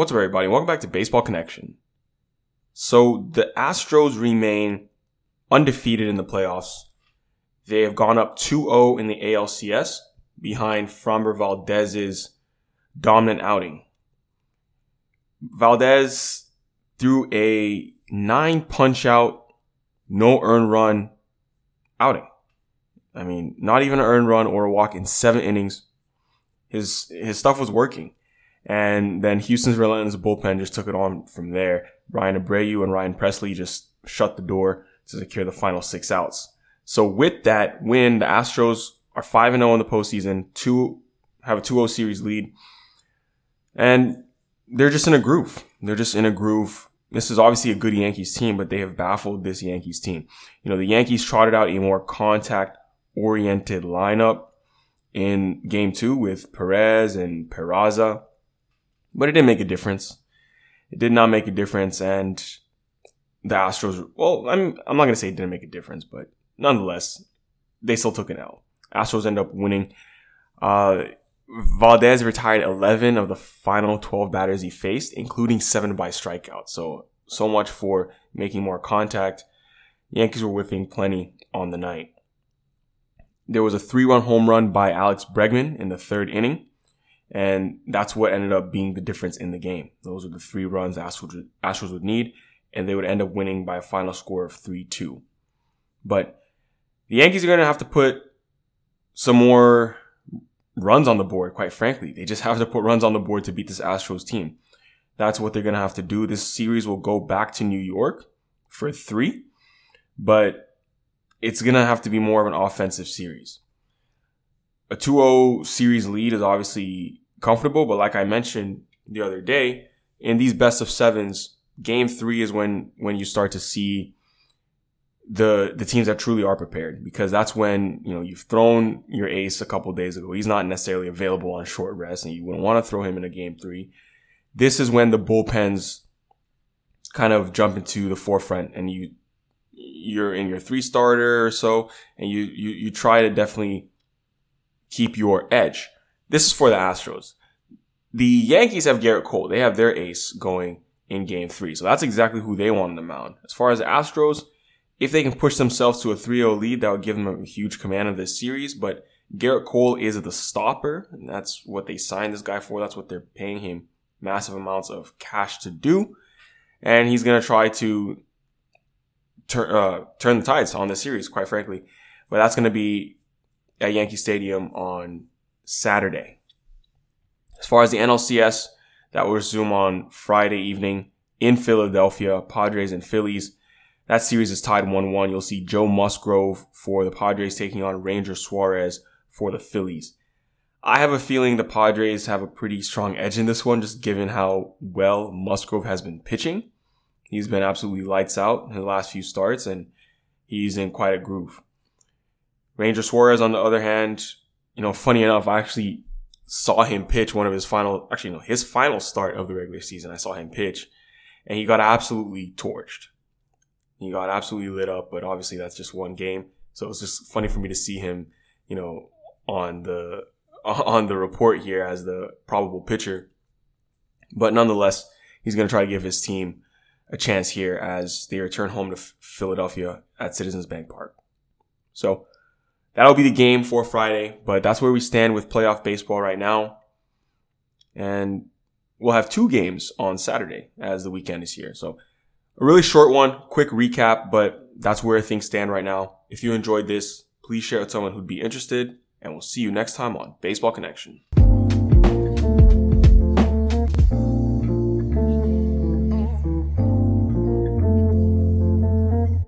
What's up, everybody? Welcome back to Baseball Connection. So the Astros remain undefeated in the playoffs. They have gone up 2-0 in the ALCS behind Framber Valdez's dominant outing. Valdez threw a nine punch out, no earn run outing. I mean, not even an earned run or a walk in seven innings. His his stuff was working. And then Houston's relentless bullpen just took it on from there. Bryan Abreu and Ryan Pressly just shut the door to secure the final six outs. So with that win, the Astros are 5 0 in the postseason, two, have a 2 0 series lead. And they're just in a groove. They're just in a groove. This is obviously a good Yankees team, but they have baffled this Yankees team. You know, the Yankees trotted out a more contact oriented lineup in game two with Perez and Peraza, but it didn't make a difference. It did not make a difference. And the Astros, well, I'm, I'm not to say it didn't make a difference, but nonetheless, they still took an L. Astros end up winning. Uh, Valdez retired 11 of the final 12 batters he faced, including seven by strikeout. So, so much for making more contact. Yankees were whiffing plenty on the night. There was a three run home run by Alex Bregman in the third inning. And that's what ended up being the difference in the game. Those are the three runs Astros, Astros would need, and they would end up winning by a final score of 3 2. But the Yankees are going to have to put some more runs on the board, quite frankly. They just have to put runs on the board to beat this Astros team. That's what they're going to have to do. This series will go back to New York for three, but it's going to have to be more of an offensive series. A 2-0 series lead is obviously comfortable, but like I mentioned the other day, in these best of sevens, game three is when, when you start to see the the teams that truly are prepared because that's when you know you've thrown your ace a couple days ago. He's not necessarily available on short rest, and you wouldn't want to throw him in a game three. This is when the bullpens kind of jump into the forefront, and you you're in your three starter or so, and you you you try to definitely keep your edge. This is for the Astros. The Yankees have Gerrit Cole. They have their ace going in game three. So that's exactly who they want on the mound. As far as the Astros, if they can push themselves to a 3-0 lead, that would give them a huge command of this series. But Gerrit Cole is the stopper, and that's what they signed this guy for. That's what they're paying him massive amounts of cash to do. And he's going to try to turn uh, turn the tides on the series, quite frankly. But that's going to be at Yankee Stadium on Saturday. As far as the NLCS, that will resume on Friday evening in Philadelphia, Padres and Phillies. That series is tied 1-1. You'll see Joe Musgrove for the Padres taking on Ranger Suarez for the Phillies. I have a feeling the Padres have a pretty strong edge in this one, just given how well Musgrove has been pitching. He's been absolutely lights out in the last few starts, and he's in quite a groove. Ranger Suarez, on the other hand, you know, funny enough, I actually saw him pitch one of his final, actually, no, his final start of the regular season. I saw him pitch, and he got absolutely torched. He got absolutely lit up, but obviously that's just one game. So it's just funny for me to see him, you know, on the on the report here as the probable pitcher. But nonetheless, he's going to try to give his team a chance here as they return home to Philadelphia at Citizens Bank Park. So that'll be the game for Friday, but that's where we stand with playoff baseball right now. And we'll have two games on Saturday as the weekend is here. So a really short one, quick recap, but that's where things stand right now. If you enjoyed this, please share with someone who'd be interested, and we'll see you next time on Baseball Connection.